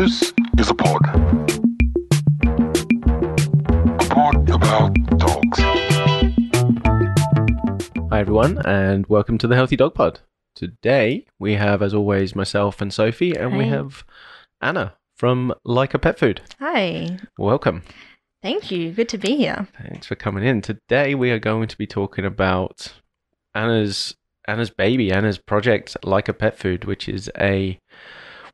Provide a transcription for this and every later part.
This is a pod. A pod about dogs. Hi, everyone, and welcome to the Healthy Dog Pod. Today, we have, as always, myself and Sophie, and we Hi. have Anna from Lyka Pet Food. Hi. Welcome. Thank you. Good to be here. Thanks for coming in. Today, we are going to be talking about Anna's Anna's baby, Anna's project, Lyka Pet Food, which is a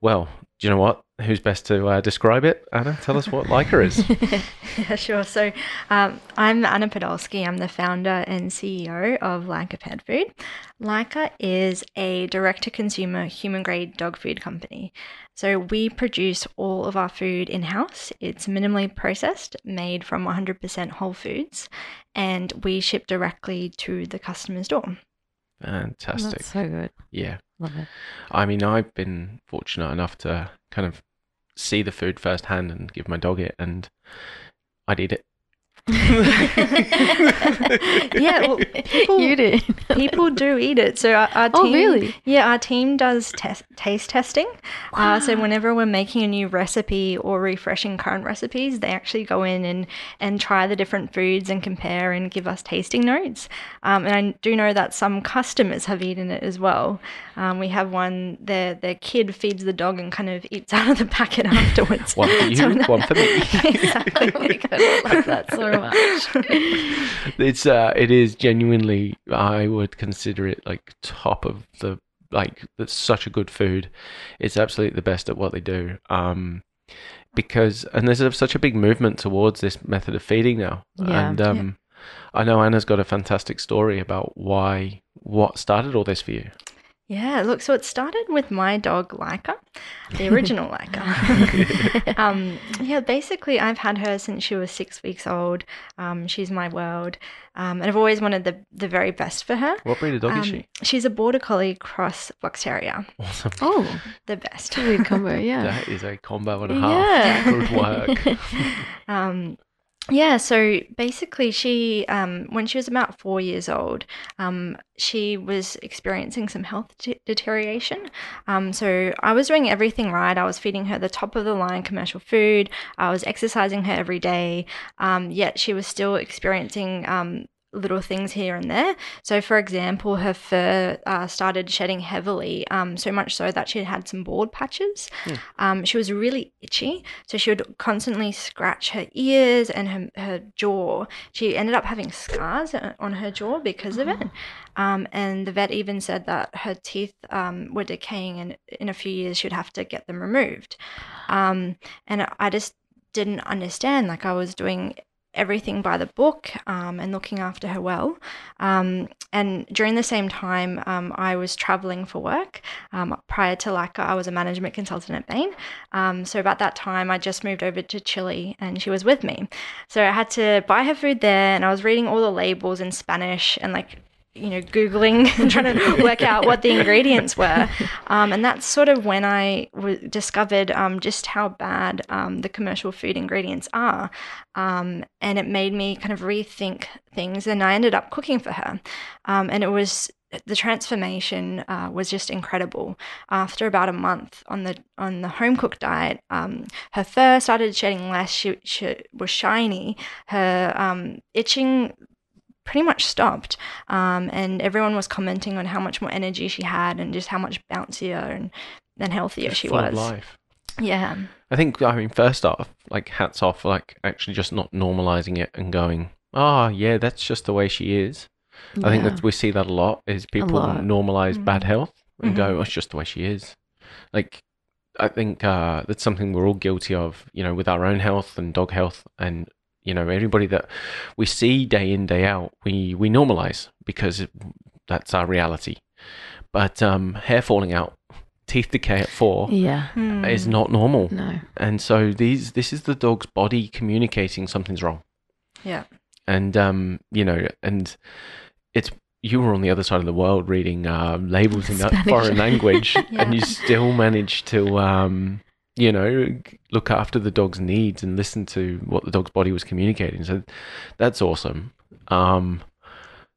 well. Do you know what? Who's best to uh, describe it? Anna, tell us what Lyka is. yeah, sure. So, um, I'm Anna Podolsky. I'm the founder and CEO of Lyka Pet Food. Lyka is a direct to consumer human grade dog food company. So, we produce all of our food in house. It's minimally processed, made from 100% whole foods, and we ship directly to the customer's door. Fantastic. That's so good. Yeah. Love it. I mean, I've been fortunate enough to kind of see the food firsthand and give my dog it, and I'd eat it. Yeah, well, people- you did. People do eat it. So our, our team, Oh, really? Yeah, our team does test, taste testing. Uh, so whenever we're making a new recipe or refreshing current recipes, they actually go in and and try the different foods and compare and give us tasting notes. Um, and I do know that some customers have eaten it as well. Um, we have one their their kid feeds the dog and kind of eats out of the packet afterwards. One for you, So- one for me. exactly. oh my god, I love that so much. it's uh, it is genuinely. I would consider it like top of the like. That's such a good food. It's absolutely the best at what they do. Um, because and there's a, such a big movement towards this method of feeding now. Yeah. and um, I know Anna's got a fantastic story about why what started all this for you. Yeah, look, so it started with my dog Lyka, the original Lyka. um, yeah, basically, I've had her since she was six weeks old. Um, she's my world, um, and I've always wanted the, the very best for her. What breed of dog is Um, she? She's a border collie cross fox terrier, Awesome. oh, the best. it's a weird combo. Yeah. That is a combo and a half. Yeah. Good work. Yeah, so basically, she, um, when she was about four years old, um, she was experiencing some health de- deterioration. Um, so I was doing everything right. I was feeding her the top of the line commercial food. I was exercising her every day. Um, yet she was still experiencing um, little things here and there. So, for example, her fur uh, started shedding heavily, um, so much so that she had some bald patches. Um, she was really itchy, so she would constantly scratch her ears and her, her jaw. She ended up having scars uh, on her jaw because of it. Um, and the vet even said that her teeth um, were decaying, and in a few years she'd have to get them removed. Um, and I just didn't understand. Like I was doing everything by the book um, and looking after her well. Um, and during the same time, um, I was traveling for work. Um, prior to Lyka, I was a management consultant at Bain. Um, so about that time, I just moved over to Chile and she was with me. So I had to buy her food there and I was reading all the labels in Spanish and like, you know, Googling and trying to work out what the ingredients were. Um, and that's sort of when I w- discovered um, just how bad um, the commercial food ingredients are. Um, and it made me kind of rethink things. And I ended up cooking for her. Um, and it was the transformation uh, was just incredible. After about a month on the on the home cooked diet, um, her fur started shedding less. She, she was shiny. Her um, itching pretty much stopped. Um, and everyone was commenting on how much more energy she had and just how much bouncier and, and healthier Just she was. life. Yeah. I think I mean first off, like hats off like actually just not normalizing it and going, oh yeah, that's just the way she is. I think that we see that a lot is people lot. normalize bad Mhm. health and Mhm. go, oh, it's just the way she is. Like I think uh, that's something we're all guilty of, you know, with our own health and dog health and you know everybody that we see day in day out, we we normalize because that's our reality. But um, hair falling out, teeth decay at four Yeah. is Mm. not normal. No. And so these this is the dog's body communicating something's wrong. Yeah. And um, you know, and it's you were on the other side of the world reading uh, labels in that foreign language, Yeah. and you still managed to um, you know, look after the dog's needs and listen to what the dog's body was communicating. So that's awesome. Um,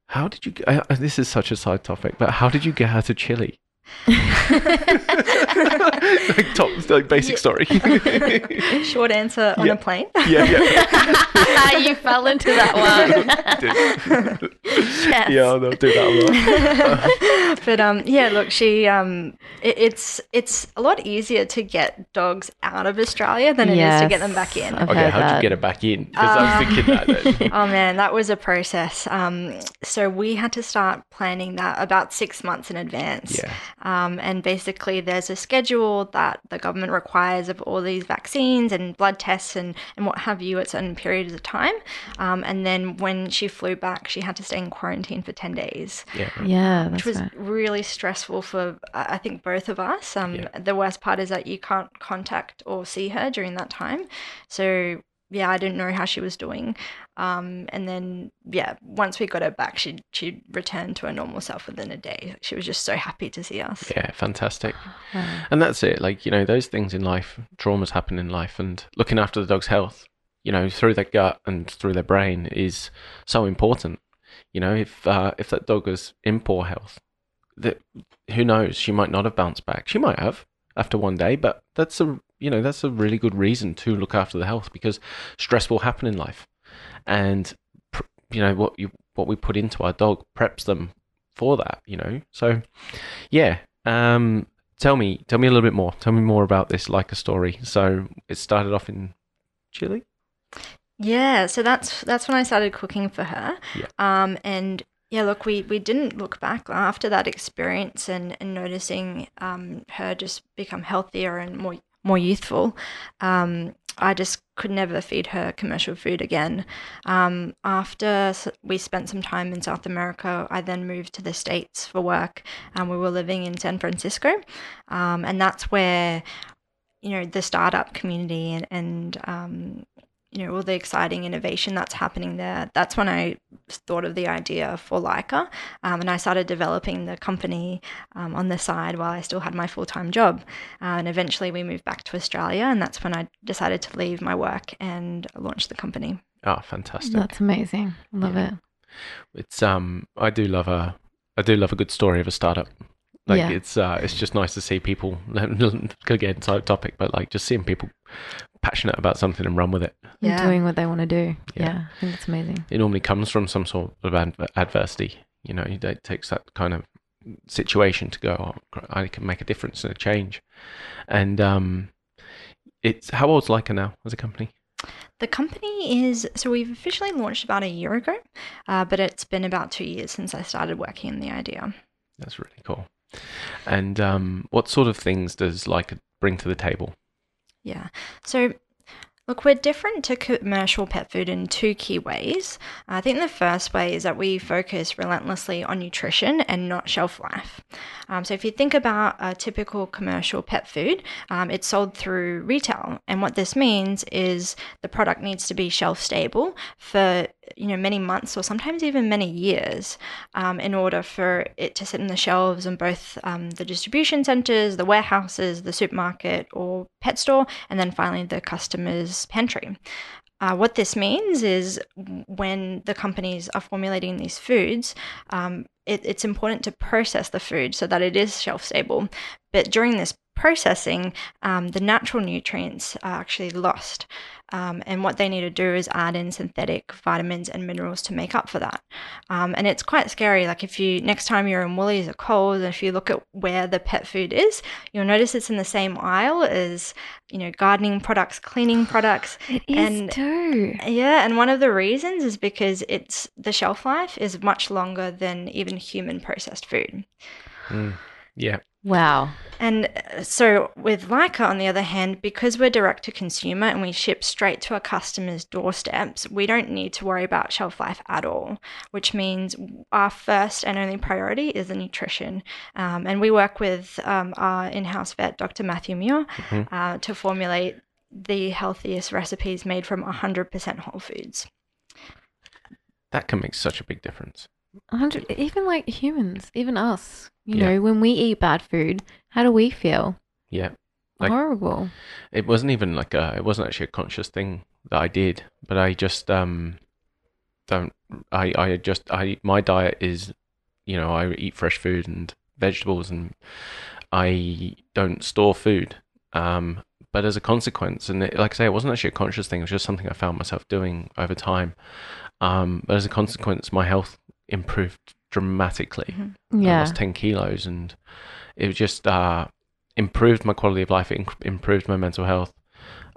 how did you? I, this is such a side topic, but how did you get her to Chile? like top, like basic story. Short answer on Yeah. a plane. yeah, yeah. you fell into that one. Did- yes. yeah, they'll do that a lot. but um, yeah, look, she um, it, it's it's a lot easier to get dogs out of Australia than it is to get them back in. I've Okay, how'd you get it back in? Because I was thinking that. Then. Oh man, that was a process. Um, so we had to start planning that about six months in advance. Yeah. Um, and basically, there's a schedule that the government requires of all these vaccines and blood tests and, and what have you at certain periods of time. Um, and then when she flew back, she had to stay in quarantine for 10 days, Yeah. Yeah, which was right. really stressful for, I I think, both of us. Um, Yeah. The worst part is that you can't contact or see her during that time. So, yeah, I didn't know how she was doing. Um, and then, yeah, once we got her back, she she returned to her normal self within a day. She was just so happy to see us. Yeah, fantastic. Wow. And that's it. Like, you know, those things in life, traumas happen in life, and looking after the dog's health, you know, through their gut and through their brain is so important. You know, if uh, if that dog was in poor health, that who knows, she might not have bounced back. She might have after one day, but that's a you know that's a really good reason to look after the health because stress will happen in life, and you know what you what we put into our dog preps them for that. You know, so yeah. Um, tell me, tell me a little bit more. Tell me more about this Lyka story. So it started off in Chile. Yeah, so that's that's when I started cooking for her. Yeah. Um, and yeah, look, we we didn't look back after that experience and and noticing um her just become healthier and more more youthful. Um, I just could never feed her commercial food again. Um, after we spent some time in South America, I then moved to the States for work, and we were living in San Francisco, um, and that's where you know the startup community and, and um, you know all the exciting innovation that's happening there that's when i thought of the idea for Lyka um, and i started developing the company um, on the side while i still had my full-time job uh, and eventually we moved back to australia and that's when i decided to leave my work and launch the company Oh, fantastic! That's amazing. Love Yeah. it. It's um, I do love a, I do love a good story of a startup. Like Yeah. it's uh, it's just nice to see people. Again, side topic, but like just seeing people passionate about something and run with it. And Yeah. doing what they want to do. Yeah. Yeah. I think it's amazing. It normally comes from some sort of adver- adversity. You know, it takes that kind of situation to go. Oh, I can make a difference and a change. And um, it's how old's Lyka now as a company? the company is so we've officially launched about a year ago uh, but it's been about two years since i started working on the idea That's really cool. And um, what sort of things does Lyka bring to the table? Yeah. So, look, we're different to commercial pet food in two key ways. I think the first way is that we focus relentlessly on nutrition and not shelf life. Um, so, if you think about a typical commercial pet food, um, it's sold through retail, and what this means is the product needs to be shelf stable for you know many months or sometimes even many years um, in order for it to sit in the shelves in both um, the distribution centers, the warehouses, the supermarket or pet store, and then finally the customer's pantry. Uh, what this means is when the companies are formulating these foods, um, it, it's important to process the food so that it is shelf stable. But during this processing, um, the natural nutrients are actually lost. Um, and what they need to do is add in synthetic vitamins and minerals to make up for that. Um, and it's quite scary. Like if you next time you're in Woolies or Coles, and if you look at where the pet food is, you'll notice it's in the same aisle as you know gardening products, cleaning products. It is And- too. Yeah, and one of the reasons is because it's the shelf life is much longer than even human processed food. Mm, yeah, Wow. And uh, so with Lyka, on the other hand, because we're direct to consumer and we ship straight to our customers' doorsteps, we don't need to worry about shelf life at all, which means our first and only priority is the nutrition. Um, and we work with um, our in house vet, Dr. Matthew Muir, Mhm. uh, to formulate the healthiest recipes made from 100% whole foods. that can make such a big difference. Hundred, even like humans, even us, you Yeah. know, when we eat bad food, how do we feel? Yeah, Like- Horrible. it wasn't even like a, it wasn't actually a conscious thing that I did, but I just um don't. I I just I my diet is, you know, I eat fresh food and vegetables and I don't store food. Um, but as a consequence, and it, like I say, it wasn't actually a conscious thing. It was just something I found myself doing over time. Um, but as a consequence, my health improved dramatically. I Yeah. lost 10 kilos and it just uh, improved my quality of life, it inc- improved my mental health.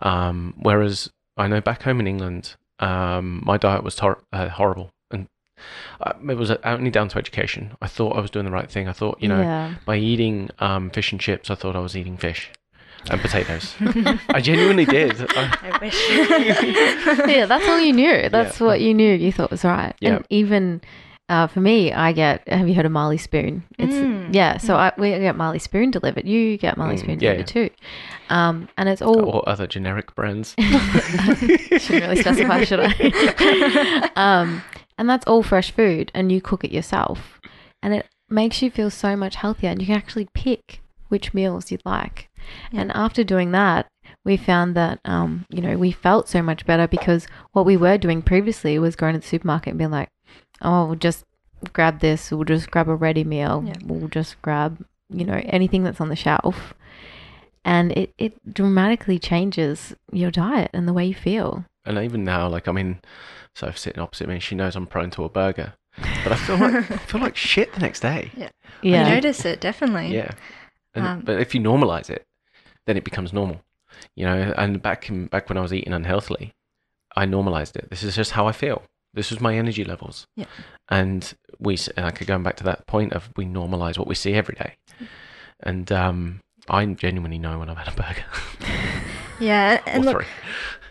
Um, whereas I know back home in England, um, my diet was tor- uh, horrible. And uh, it was only down to education. I thought I was doing the right thing. I thought, you know, yeah. by eating um, fish and chips, I thought I was eating fish and potatoes. I genuinely did. I, I wish. yeah, that's all you knew. That's what you knew. You thought was right. Yeah. And even uh, for me, I get. Have you heard of Marley Spoon? It's Mm. yeah. So I we get Marley Spoon delivered. You get Marley Mm, Spoon yeah, delivered too. Um, and it's all or other generic brands. shouldn't really specify, should I? um, and that's all fresh food, and you cook it yourself, and it makes you feel so much healthier, and you can actually pick which meals you'd like. And after doing that, we found that um, you know we felt so much better because what we were doing previously was going to the supermarket and being like, oh, we'll just grab this, we'll just grab a ready meal, Yeah. we'll just grab you know anything that's on the shelf. And it, it dramatically changes your diet and the way you feel. and even now, like I mean, so sitting opposite me, she knows I'm prone to a burger, but I feel like I feel like shit the next day. You Yeah. You notice it definitely. Yeah, and, Um, but if you normalize it, then it becomes normal. You know, and back in, back when I was eating unhealthily, I normalized it. This is just how I feel. This was my energy levels. Yeah. And we, s- and I could go back to that point of we normalize what we see every day. And um, I genuinely know when I've had a burger Yeah, and look, three.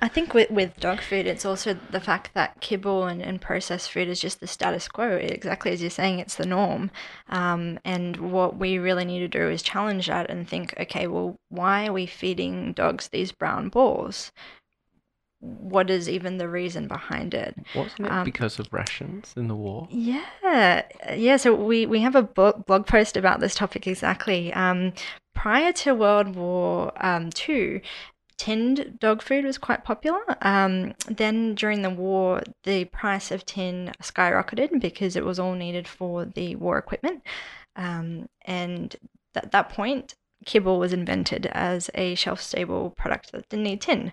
I think with, with dog food, it's also the fact that kibble and, and processed food is just the status quo. Exactly as you're saying, it's the norm. Um, and what we really need to do is challenge that and think, okay, well, why are we feeding dogs these brown balls? What is even the reason behind it? Wasn't it um, because of rations in the war? Yeah, yeah. So we we have a blog, blog post about this topic exactly. Um, prior to World War um, Two, tinned dog food was quite popular. Um, then during the war, the price of tin skyrocketed because it was all needed for the war equipment. Um, and at that point, kibble was invented as a shelf-stable product that didn't need tin.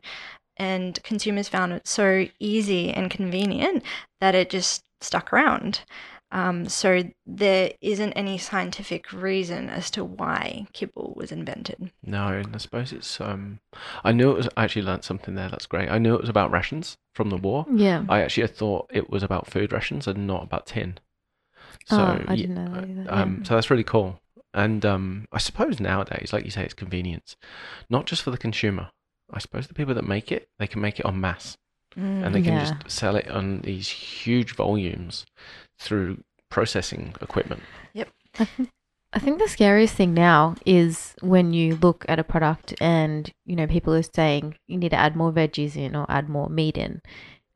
And consumers found it so easy and convenient that it just stuck around. Um, so there isn't any scientific reason as to why kibble was invented. No, and I suppose it's. Um, I knew it was. I actually learned something there. That's great. I knew it was about rations from the war. Yeah. I actually thought it was about food rations and not about tin. So oh, I didn't know that either. Um, yeah. So that's really cool. And um, I suppose nowadays, like you say, it's convenience, not just for the consumer. I suppose the people that make it, they can make it en masse, mm, and they can Yeah. just sell it on these huge volumes through processing equipment. I think, I think the scariest thing now is when you look at a product and you know people are saying you need to add more veggies in or add more meat in,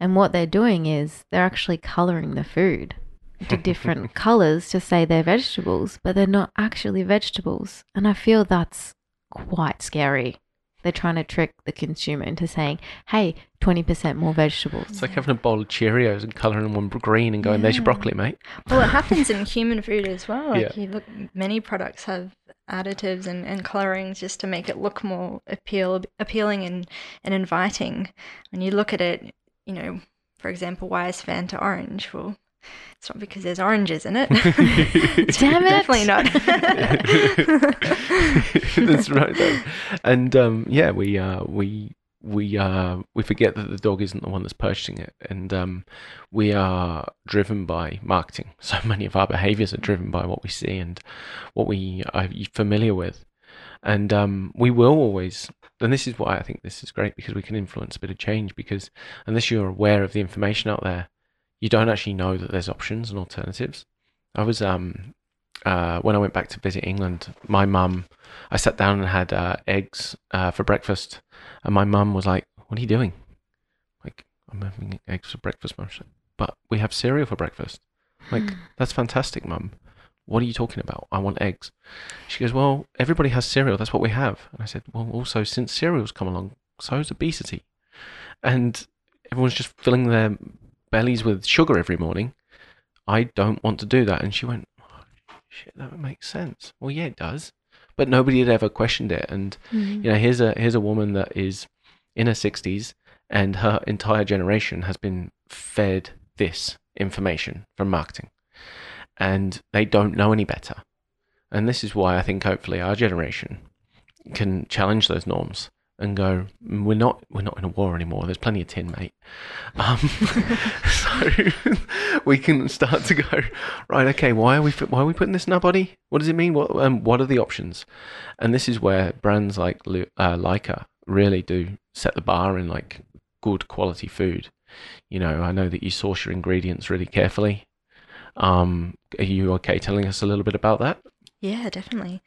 and what they're doing is they're actually coloring the food to different colors to say they're vegetables, but they're not actually vegetables, and I feel that's quite scary. They're trying to trick the consumer into saying, "Hey, twenty percent more vegetables." It's like having a bowl of Cheerios and colouring one green and going, "There's your broccoli, mate." Well, it happens in human food as well. Like Yeah. you look, many products have additives and, and colorings just to make it look more appeal appealing and, and inviting. When you look at it, you know, for example, why is Fanta orange? Well, it's not because there's oranges in it. Damn it. Definitely not. That's right. Though. And um, yeah, we uh, we we uh, we forget that the dog isn't the one that's purchasing it, and um, we are driven by marketing. So many of our behaviours are driven by what we see and what we are familiar with, and um, we will always. And this is why I think this is great because we can influence a bit of change. Because unless you're aware of the information out there, you don't actually know that there's options and alternatives. I was um uh, when I went back to visit England, my mum, I sat down and had uh, eggs uh, for breakfast, and my mum was like, "What are you doing?" Like, I'm having eggs for breakfast, mum. But we have cereal for breakfast. Like, that's fantastic, mum. What are you talking about? I want eggs. She goes, Well, everybody has cereal. That's what we have. And I said, Well, also, since cereal's come along, so so's obesity. And everyone's just filling their bellies with sugar every morning. I don't want to do that. And she went, "Oh, Shit, that makes sense. Well, yeah, it does. but nobody had ever questioned it. And Mm. you know, here's a here's a woman that is in her sixties, and her entire generation has been fed this information from marketing, and they don't know any better. And this is why I think hopefully our generation can challenge those norms and go, "Mm, we're not we're not in a war anymore. There's plenty of tin, mate. Um, so we can start to go right. Okay, why are we why are we putting this in our body? What does it mean? What um, what are the options? And this is where brands like uh, Lyka really do set the bar in like good quality food. You know, I know that you source your ingredients really carefully. Um, are you okay telling us a little bit about that? Yeah, definitely.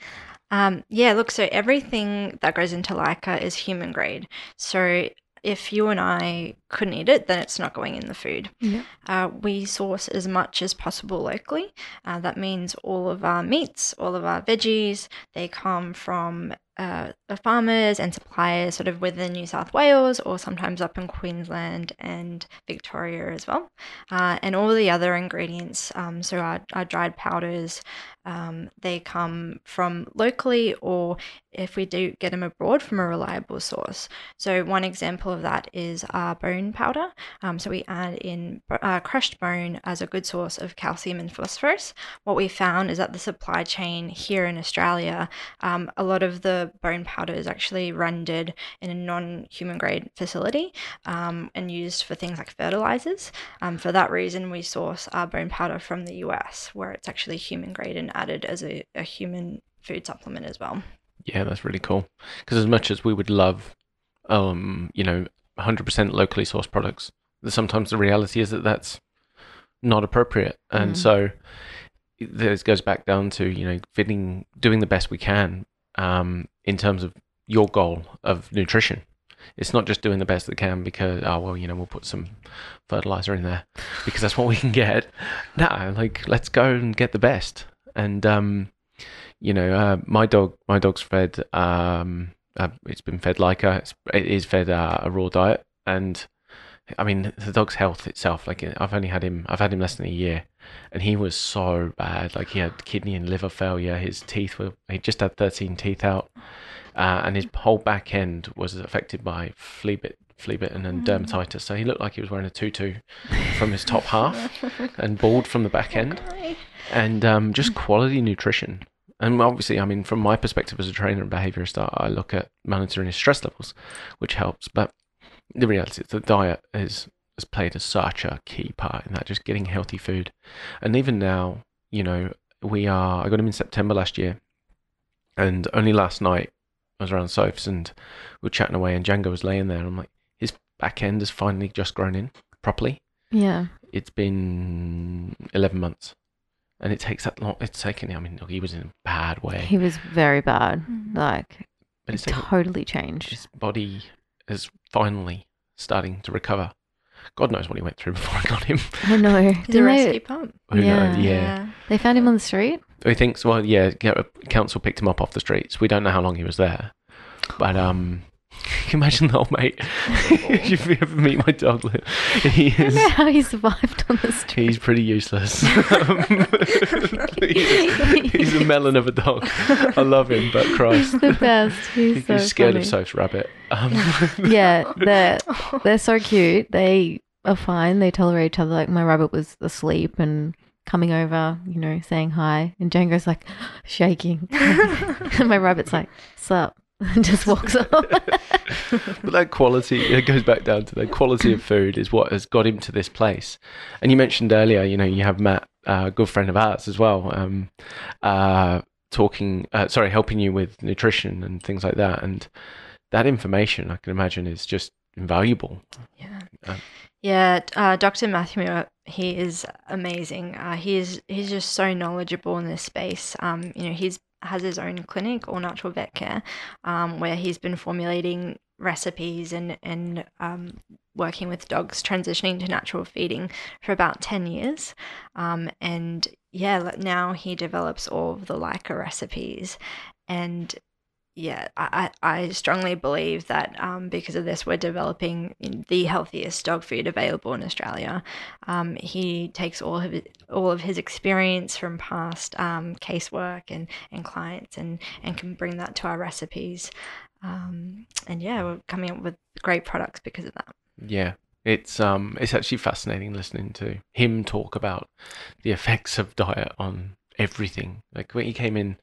Um, yeah, look, so everything that goes into Lyka is human grade. So if you and I couldn't eat it, then it's not going in the food. Yeah. Uh, we source as much as possible locally. Uh, that means all of our meats, all of our veggies, they come from uh, the farmers and suppliers sort of within New South Wales or sometimes up in Queensland and Victoria as well. Uh, and all the other ingredients, um, so our, our dried powders, um, they come from locally or if we do get them abroad from a reliable source. So, one example of that is our bone powder. Um, so, we add in uh, crushed bone as a good source of calcium and phosphorus. What we found is that the supply chain here in Australia, um, a lot of the bone powder is actually rendered in a non human grade facility um, and used for things like fertilizers. Um, for that reason, we source our bone powder from the US, where it's actually human grade and added as a, a human food supplement as well. Yeah, that's really cool. Because as much as we would love, um, you know, 100% locally sourced products, sometimes the reality is that that's not appropriate, and Mm. so this goes back down to you know fitting, doing the best we can um, in terms of your goal of nutrition. It's not just doing the best that can because oh well you know we'll put some fertilizer in there because that's what we can get. No, like let's go and get the best. And um, you know, uh, my dog, my dog's fed. Um, uh, it's been fed like a, it's, it is fed uh, a raw diet, and I mean the dog's health itself. Like I've only had him, I've had him less than a year, and he was so bad. Like he had kidney and liver failure. His teeth were, he just had thirteen teeth out, uh, and his whole back end was affected by flea bit, flea bitten and dermatitis. So he looked like he was wearing a tutu from his top half and bald from the back end and um, just quality nutrition. And obviously, I mean, from my perspective as a trainer and behaviorist, I look at monitoring his stress levels, which helps. But the reality is, the diet is has played a, such a key part in that, just getting healthy food. And even now, you know, we are. I got him in September last year, and only last night I was around Soph's and we were chatting away, and Django was laying there. And I'm like, his back end has finally just grown in properly Yeah. it's been 11 months and it takes that long it's taken i mean look, he was in a bad way He was very bad. Like, but it's it's taken, totally changed. his body is finally starting to recover god knows what he went through before i got him I know. He's a Didn't rescue they, who Yeah. knows yeah they found him on the street? he thinks well yeah council picked him up off the streets we don't know how long he was there but um can you imagine that, old mate if you ever meet my dog he I don't is know how he survived on the street. He's pretty useless. he's, he's a melon of a dog. I love him, but Christ, He's the best. He's he's so scared funny. of Soph's rabbit. Um, Yeah, they're they're so cute. They are fine. They tolerate each other. Like my rabbit was asleep and coming over, you know, saying hi, and Django's like shaking, and my rabbit's like, "Sup," and just walks off. but that quality, it goes back down to the quality of food is what has got him to this place. And you mentioned earlier, you know, you have Matt, uh, a good friend of ours as well, um, uh, talking, uh, sorry, helping you with nutrition and things like that. And that information, I can imagine, is just invaluable. Yeah. Um, Yeah, uh, Dr. Matthew, Muir, he is amazing. Uh, he is he's just so knowledgeable in this space. Um, you know, he's has his own clinic, All Natural Vet Care, um, where he's been formulating recipes and and um, working with dogs transitioning to natural feeding for about ten years. Um, and yeah, now he develops all of the Lyka recipes, and yeah, I, I strongly believe that um, because of this, we're developing the healthiest dog food available in Australia. Um, he takes all of it, all of his experience from past um, casework and, and clients and, and can bring that to our recipes. Um, and yeah, we're coming up with great products because of that. Yeah. It's um it's actually fascinating listening to him talk about the effects of diet on everything. Like when he came in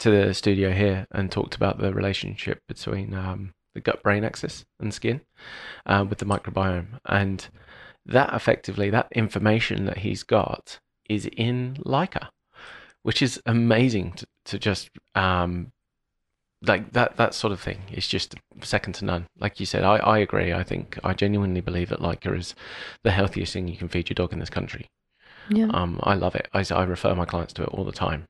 to the studio here and talked about the relationship between um, the gut brain axis and skin uh, with the microbiome. And that effectively, that information that he's got is in Lyka, which is amazing to, to just um, like that that sort of thing is just second to none. Like you said, I, I agree. I think I genuinely believe that Lyka is the healthiest thing you can feed your dog in this country. Yeah. Um, I love it. I, I refer my clients to it all the time.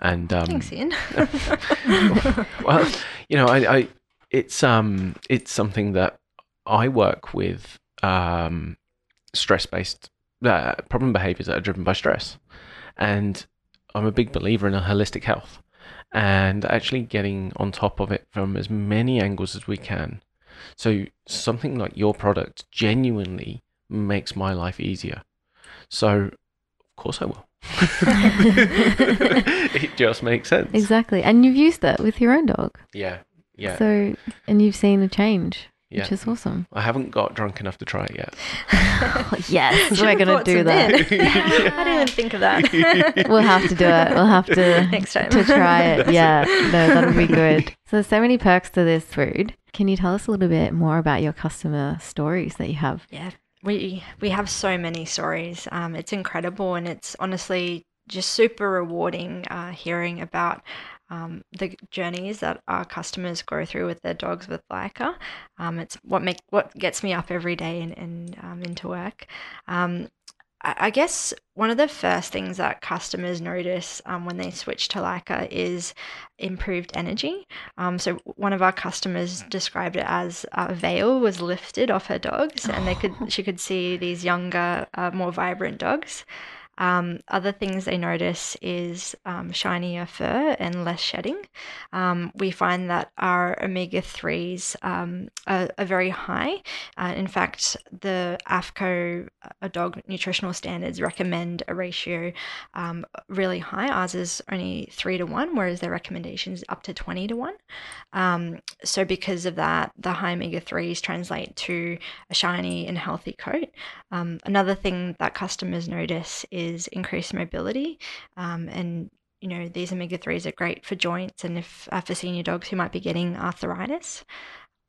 And um, Thanks, Ian. well, you know, I, I it's um it's something that I work with um stress based uh, problem behaviors that are driven by stress, and I'm a big believer in a holistic health and actually getting on top of it from as many angles as we can. So something like your product genuinely makes my life easier. So course I will. it just makes sense. Exactly. And you've used that with your own dog. Yeah. Yeah. So, and you've seen a change, yeah. which is awesome. I haven't got drunk enough to try it yet. yes, Should've we're going to do that. in. I didn't even think of that. we'll have to do it. We'll have to Next time. to try it. Yeah, no, that'll be good. So, there's so many perks to this food. Can you tell us a little bit more about your customer stories that you have? Yeah, we we have so many stories. Um, it's incredible, and it's honestly just super rewarding uh, hearing about um, the journeys that our customers go through with their dogs with Lyka. Um, it's what make what gets me up every day and, and um, into work. Um, I guess one of the first things that customers notice um, when they switch to Lyka is improved energy. Um, so one of our customers described it as a veil was lifted off her dogs, and they could she could see these younger, uh, more vibrant dogs. Um, other things they notice is um, shinier fur and less shedding. Um, we find that our omega 3s um, are, are very high. Uh, in fact, the AAFCO uh, dog nutritional standards recommend a ratio um, really high. Ours is only 3 to 1, whereas their recommendation is up to 20 to 1. Um, so, because of that, the high omega 3s translate to a shiny and healthy coat. Another thing that customers notice is increased mobility, um, and you know these omega threes are great for joints and if uh, for senior dogs who might be getting arthritis.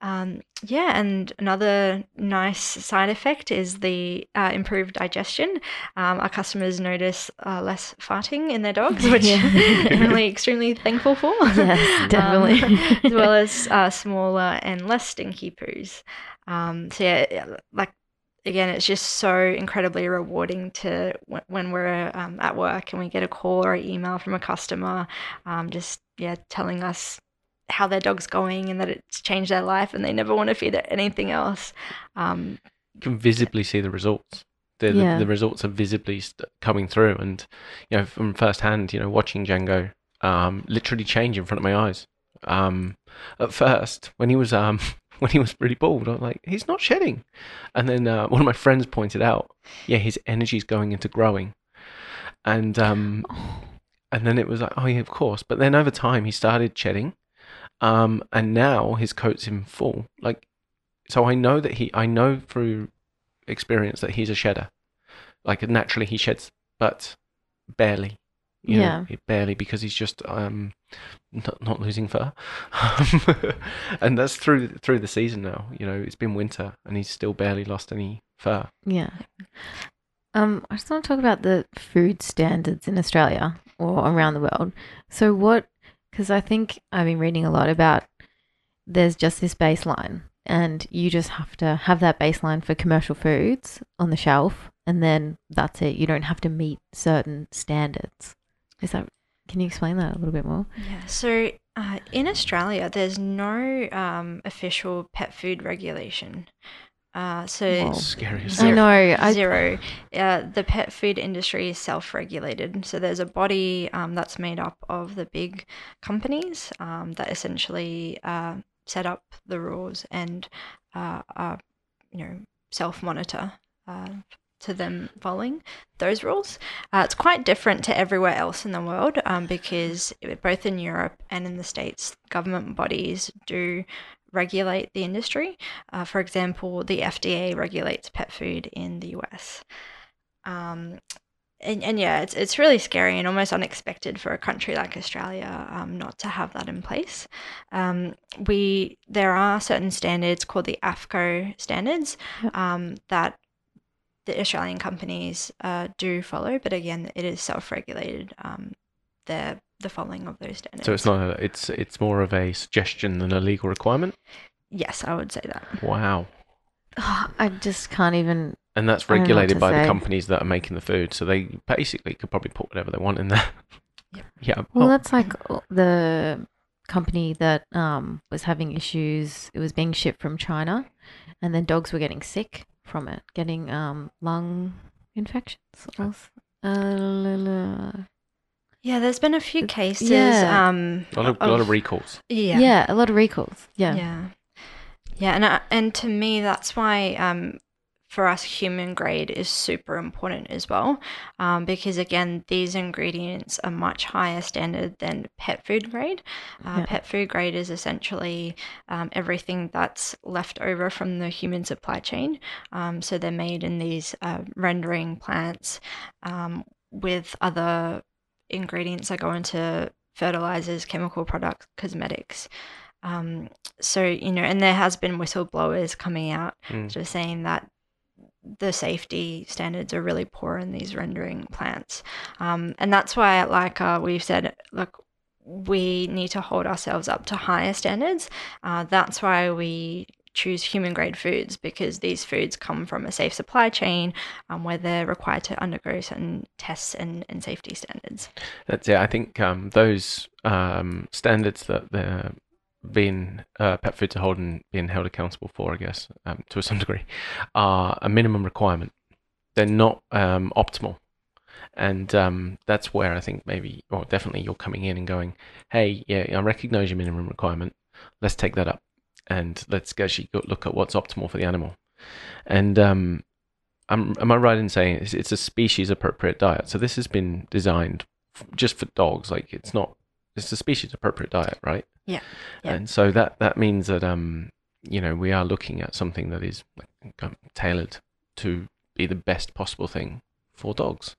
Um, yeah, and another nice side effect is the uh, improved digestion. Um, our customers notice uh, less farting in their dogs, which Yeah. I'm really extremely thankful for. Yes, definitely. Um, as well as uh, smaller and less stinky poos. Um, so yeah, like again, it's just so incredibly rewarding to when, we're um, at work and we get a call or an email from a customer, um, just yeah, telling us how their dog's going and that it's changed their life and they never want to feed it anything else. Um, You can visibly see the results. The, Yeah. the, the results are visibly coming through, and you know from first hand, you know, watching Django um, literally change in front of my eyes. Um, at first, when he was um, when he was really bald, I was like, he's not shedding. And then uh, one of my friends pointed out, yeah, his energy's going into growing, and um, and then it was like, oh yeah, of course. But then over time, he started shedding, um, and now his coat's in full. Like, so I know that he, I know through experience that he's a shedder. Like naturally he sheds, but barely. You Yeah. it- barely because he's just um not, not losing fur, and that's through through the season now. You know, it's been winter and he's still barely lost any fur. Yeah. Um, I just want to talk about the food standards in Australia or around the world. So, what, because I think I've been reading a lot about there's just this baseline, and you just have to have that baseline for commercial foods on the shelf, and then that's it. You don't have to meet certain standards. Is that, can you explain that a little bit more? Yeah, so uh, in Australia, there's no um, official pet food regulation. Uh, so Whoa. Scary. as I know. I, zero. Uh, the pet food industry is self-regulated, so there's a body um, that's made up of the big companies um, that essentially uh, set up the rules and uh, are, you know, self-monitor uh, to them following those rules. Uh, it's quite different to everywhere else in the world um, because both in Europe and in the States, government bodies do regulate the industry. Uh, for example, the FDA regulates pet food in the US. Um, and, and yeah, it's, it's really scary and almost unexpected for a country like Australia um, not to have that in place. Um, we there are certain standards called the AAFCO standards um, that the Australian companies uh, do follow, but again, it is self-regulated. Um, the the following of those standards. So it's not. A, it's it's more of a suggestion than a legal requirement. Yes, I would say that. Wow. I just can't even. And that's I don't know what regulated to by the companies that are making the food. So they basically could probably put whatever they want in there. Yep. Yeah. Well, oh, that's like the company that um was having issues. It was being shipped from China, and then dogs were getting sick from it, getting um lung infections. or Uh, la- la- Yeah, there's been a few cases. yeah. Um, a lot of, a lot of recalls. yeah, yeah. a lot of recalls. Yeah. yeah, yeah, and uh, and to me, that's why um, for us, human grade is super important as well, um, because again, these ingredients are much higher standard than pet food grade. Uh, Yeah. Pet food grade is essentially um, everything that's left over from the human supply chain. Um, so they're made in these uh, rendering plants um, with other ingredients that go into fertilizers, chemical products, cosmetics. Um, so you know, and there has been whistleblowers coming out Mm. just saying that the safety standards are really poor in these rendering plants, um, and that's why at Lyka we've said, look, we need to hold ourselves up to higher standards. Uh, that's why we choose human grade foods because these foods come from a safe supply chain um, where they're required to undergo certain tests and, and safety standards. That's it. I think um, those um, standards that they're being uh, pet foods are holding being held accountable for, I guess, um, to some degree, are a minimum requirement. They're not um, optimal, and um, that's where I think maybe, or definitely, you're coming in and going, "Hey, yeah, I recognise your minimum requirement. Let's take that up, and let's actually look at what's optimal for the animal." And um, am am I right in saying it's, it's a species appropriate diet? So this has been designed just for dogs. Like it's not. It's a species appropriate diet, right? Yeah, yeah. And so that that means that um you know we are looking at something that is tailored to be the best possible thing for dogs,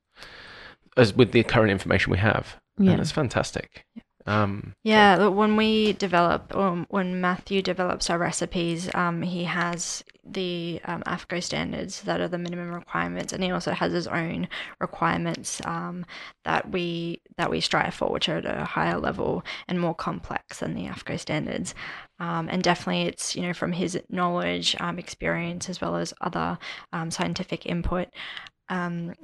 as with the current information we have. Yeah. And that's fantastic. Um, Yeah, look, when we develop, or when Matthew develops our recipes, um, he has the um, AAFCO standards that are the minimum requirements, and he also has his own requirements um, that we that we strive for, which are at a higher level and more complex than the AAFCO standards. Um, and definitely, it's you know from his knowledge, um, experience, as well as other um, scientific input. Um,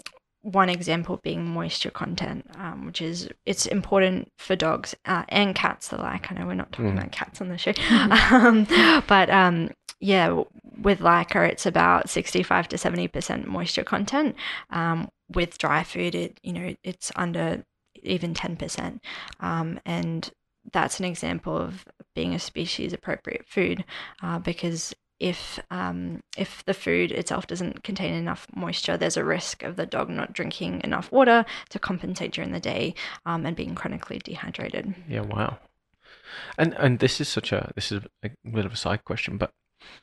one example being moisture content, um, which is it's important for dogs uh, and cats alike. I know we're not talking Mm. about cats on the show, um, but um, yeah, with Lyka, it's about sixty-five to seventy percent moisture content. Um, with dry food, it you know it's under even ten percent, um, and that's an example of being a species appropriate food uh, because if um, if the food itself doesn't contain enough moisture, there's a risk of the dog not drinking enough water to compensate during the day um, and being chronically dehydrated. yeah, wow. And and this is such a this is a bit of a side question, but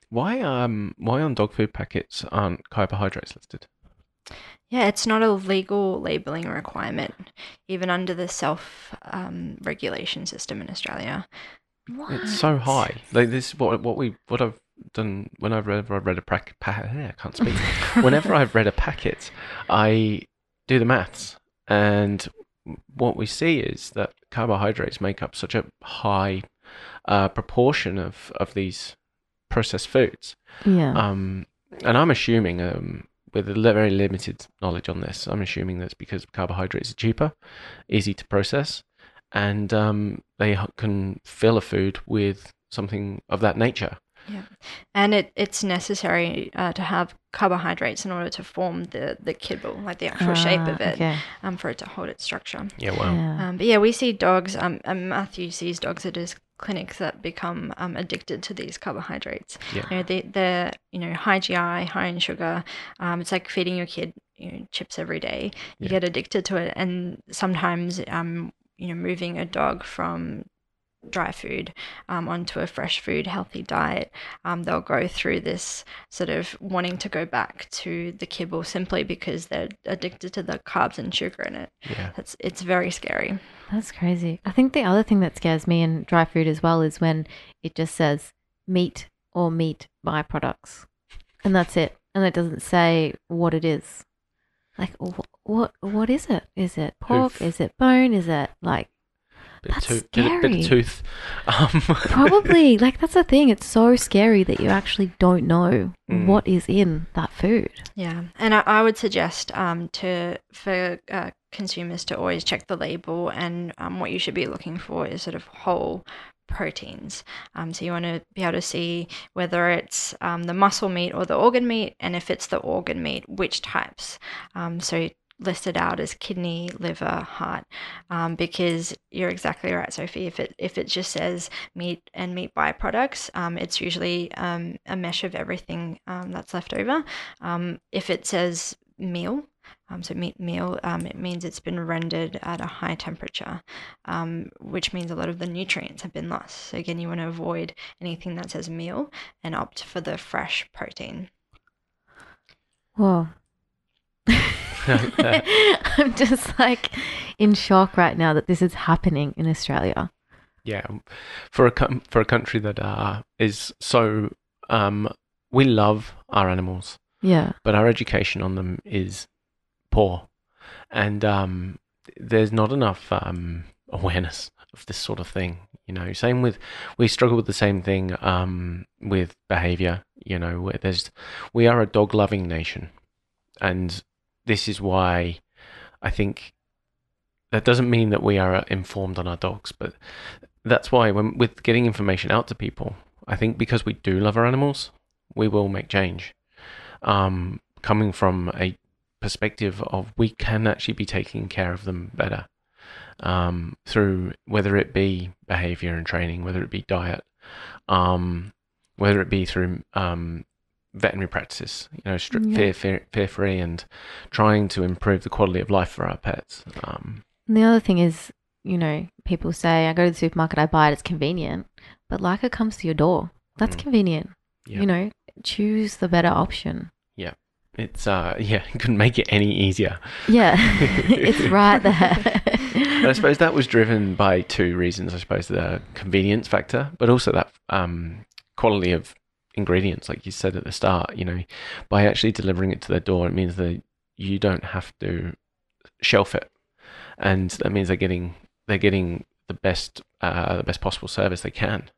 why um why on dog food packets aren't carbohydrates listed? Yeah, it's not a legal labeling requirement, even under the self um, regulation system in Australia. It's so high. Like this, what what we what I've done when I've read I've read a pack, pa- yeah, I can't speak. Whenever I've read a packet, I do the maths, and what we see is that carbohydrates make up such a high uh, proportion of of these processed foods. Yeah. Um, and I'm assuming, um, with a very limited knowledge on this, I'm assuming that's because carbohydrates are cheaper, easy to process, and um, they can fill a food with something of that nature. And it, it's necessary uh, to have carbohydrates in order to form the, the kibble, like the actual shape Ah, of it, Okay. um, for it to hold its structure. Yeah, well, Yeah. Um, but yeah, we see dogs, um, and Matthew sees dogs at his clinic that become um, addicted to these carbohydrates. Yeah. You know, they, they're, you know, high GI, high in sugar. Um, it's like feeding your kid, you know, chips every day. You Yeah. get addicted to it. And sometimes, um, you know, moving a dog from dry food um, onto a fresh food, healthy diet, um, they'll go through this sort of wanting to go back to the kibble simply because they're addicted to the carbs and sugar in it. yeah, It's, it's very scary. That's crazy. I think the other thing that scares me in dry food as well is when it just says meat or meat byproducts, and that's it, and it doesn't say what it is. Like wh- what what is it? Is it pork? Hoof. Is it bone? Is it like bit, of That's tooth, bit, of- bit of scary. tooth. Um, probably like that's the thing. It's so scary that you actually don't know Mm. what is in that food. Yeah, and I, I would suggest um, to for uh, consumers to always check the label, and um, what you should be looking for is sort of whole proteins. Um, so you want to be able to see whether it's um, the muscle meat or the organ meat, and if it's the organ meat, which types. Um, so listed out as kidney, liver, heart, um, because you're exactly right, Sophie. If it if it just says meat and meat byproducts, um, it's usually um, a mesh of everything um, that's left over. Um, if it says meal, um, so meat meal, it means it's been rendered at a high temperature, which means a lot of the nutrients have been lost. So again, you want to avoid anything that says meal and opt for the fresh protein. Whoa. I'm just like in shock right now that this is happening in Australia. yeah, for a co- for a country that uh, is so um, we love our animals, Yeah. but our education on them is poor, and um, there's not enough um, awareness of this sort of thing. You know, same with we struggle with the same thing um, with behavior. You know, where there's we are a dog loving nation, and this is why I think that doesn't mean that we are informed on our dogs, but that's why when with getting information out to people, I think because we do love our animals, we will make change. Um, coming from a perspective of we can actually be taking care of them better um, through whether it be behavior and training, whether it be diet, um, whether it be through um, veterinary practices, you know, stri- Yeah. fear, fear, fear free, and trying to improve the quality of life for our pets. Um, And the other thing is, you know, people say, I go to the supermarket, I buy it, it's convenient. But like it comes to your door. That's Mm. convenient. Yeah. You know, choose the better option. Yeah. It's uh, yeah, it couldn't make it any easier. Yeah, it's right there. But I suppose that was driven by two reasons. I suppose the convenience factor, but also that um, quality of ingredients, like you said at the start. You know, by actually delivering it to their door, it means that you don't have to shelf it, and that means they're getting they're getting the best uh, the best possible service they can.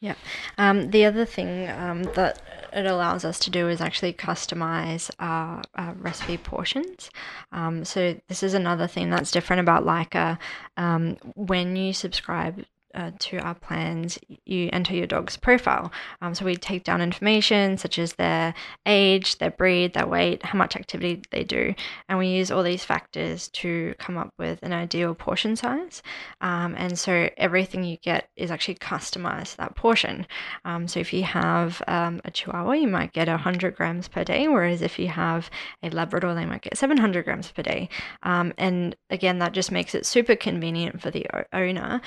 Yeah. Um, the other thing um, that it allows us to do is actually customize our, our recipe portions. Um, so this is another thing that's different about Lyka. Um, when you subscribe uh, to our plans, you enter your dog's profile. Um, so we take down information such as their age, their breed, their weight, how much activity they do, and we use all these factors to come up with an ideal portion size. Um, and so everything you get is actually customized to that portion. Um, so if you have um, a Chihuahua, you might get 100 grams per day, whereas if you have a Labrador, they might get 700 grams per day. Um, and again, that just makes it super convenient for the owner.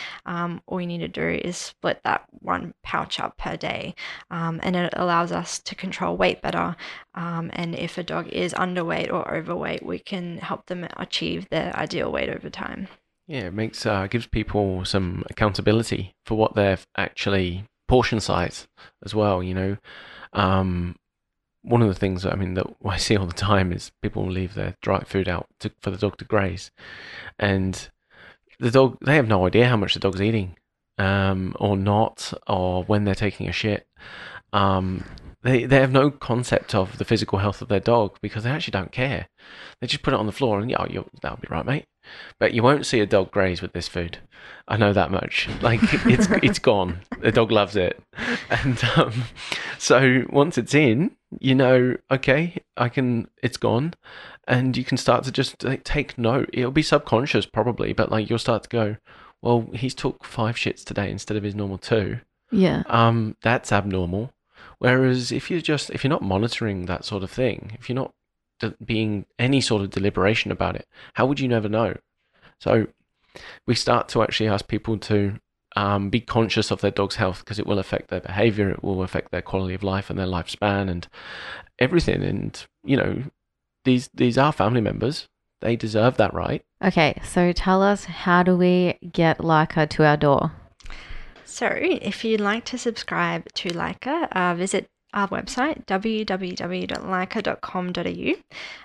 All you need to do is split that one pouch up per day, um, and it allows us to control weight better. Um, and if a dog is underweight or overweight, we can help them achieve their ideal weight over time. Yeah, it makes uh, gives people some accountability for what they're actually portion size as well. You know, um, one of the things I mean that I see all the time is people leave their dry food out to, for the dog to graze, and the dog they have no idea how much the dog's eating, um, or not, or when they're taking a shit. Um, they they have no concept of the physical health of their dog because they actually don't care. They just put it on the floor and yeah, you'll, that'll be right, mate. but you won't see a dog graze with this food. I know that much. Like it's it's gone. The dog loves it, and um, so once it's in, you know, okay, I can. It's gone, and you can start to just like, take note. It'll be subconscious probably, but like you'll start to go, well, he's took five shits today instead of his normal two. Yeah. Um, that's abnormal. Whereas if you're just if you're not monitoring that sort of thing, if you're not de- being any sort of deliberation about it, how would you never know? So we start to actually ask people to um, be conscious of their dog's health because it will affect their behavior, it will affect their quality of life and their lifespan and everything. And you know, these these are family members; they deserve that right. Okay, so tell us how do we get Lyka to our door? So, if you'd like to subscribe to Lyka, uh, visit our website www.lyka.com.au.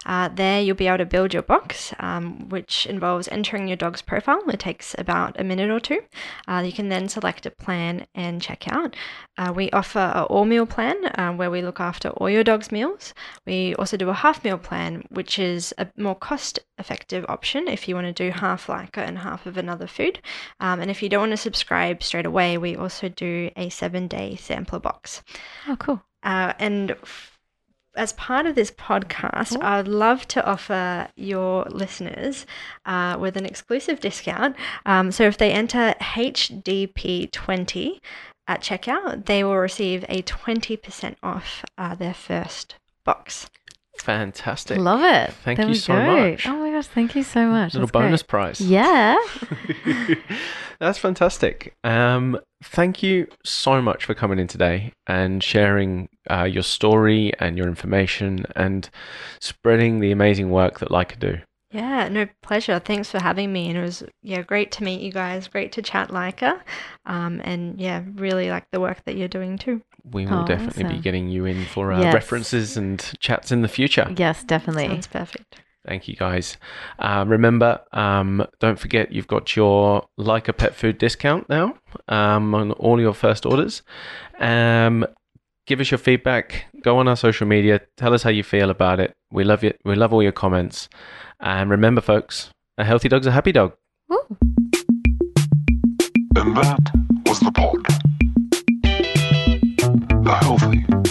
Uh, there, you'll be able to build your box, um, which involves entering your dog's profile. It takes about a minute or two. Uh, you can then select a plan and check out. Uh, we offer an all meal plan uh, where we look after all your dog's meals. We also do a half meal plan, which is a more cost effective option if you want to do half Lyka and half of another food. Um, and if you don't want to subscribe straight away, we also do a seven day sampler box. Oh, cool. Uh, and f- as part of this podcast, I would love to offer your listeners uh, with an exclusive discount. Um, so if they enter HDP20 at checkout, they will receive a 20% off uh, their first box. Fantastic. Love it. Thank There you so go. much. Oh my gosh, thank you so much. Little That's great. bonus prize. Yeah. That's fantastic. Um, thank you so much for coming in today and sharing uh, your story and your information and spreading the amazing work that Lyka do. Yeah, no pleasure. Thanks for having me. And it was yeah, great to meet you guys. Great to chat Lyka. Um, and yeah, really like the work that you're doing too. We will Oh, definitely be getting you in for uh, Yes. references and chats in the future. Yes, definitely. Sounds perfect. Thank you, guys. Um, remember, um, don't forget you've got your Lyka pet food discount now um, on all your first orders. Um, give us your feedback. Go on our social media. Tell us how you feel about it. We love it. We love all your comments. And remember, folks, a healthy dog's a happy dog. Woo. And that was the pod. The Healthy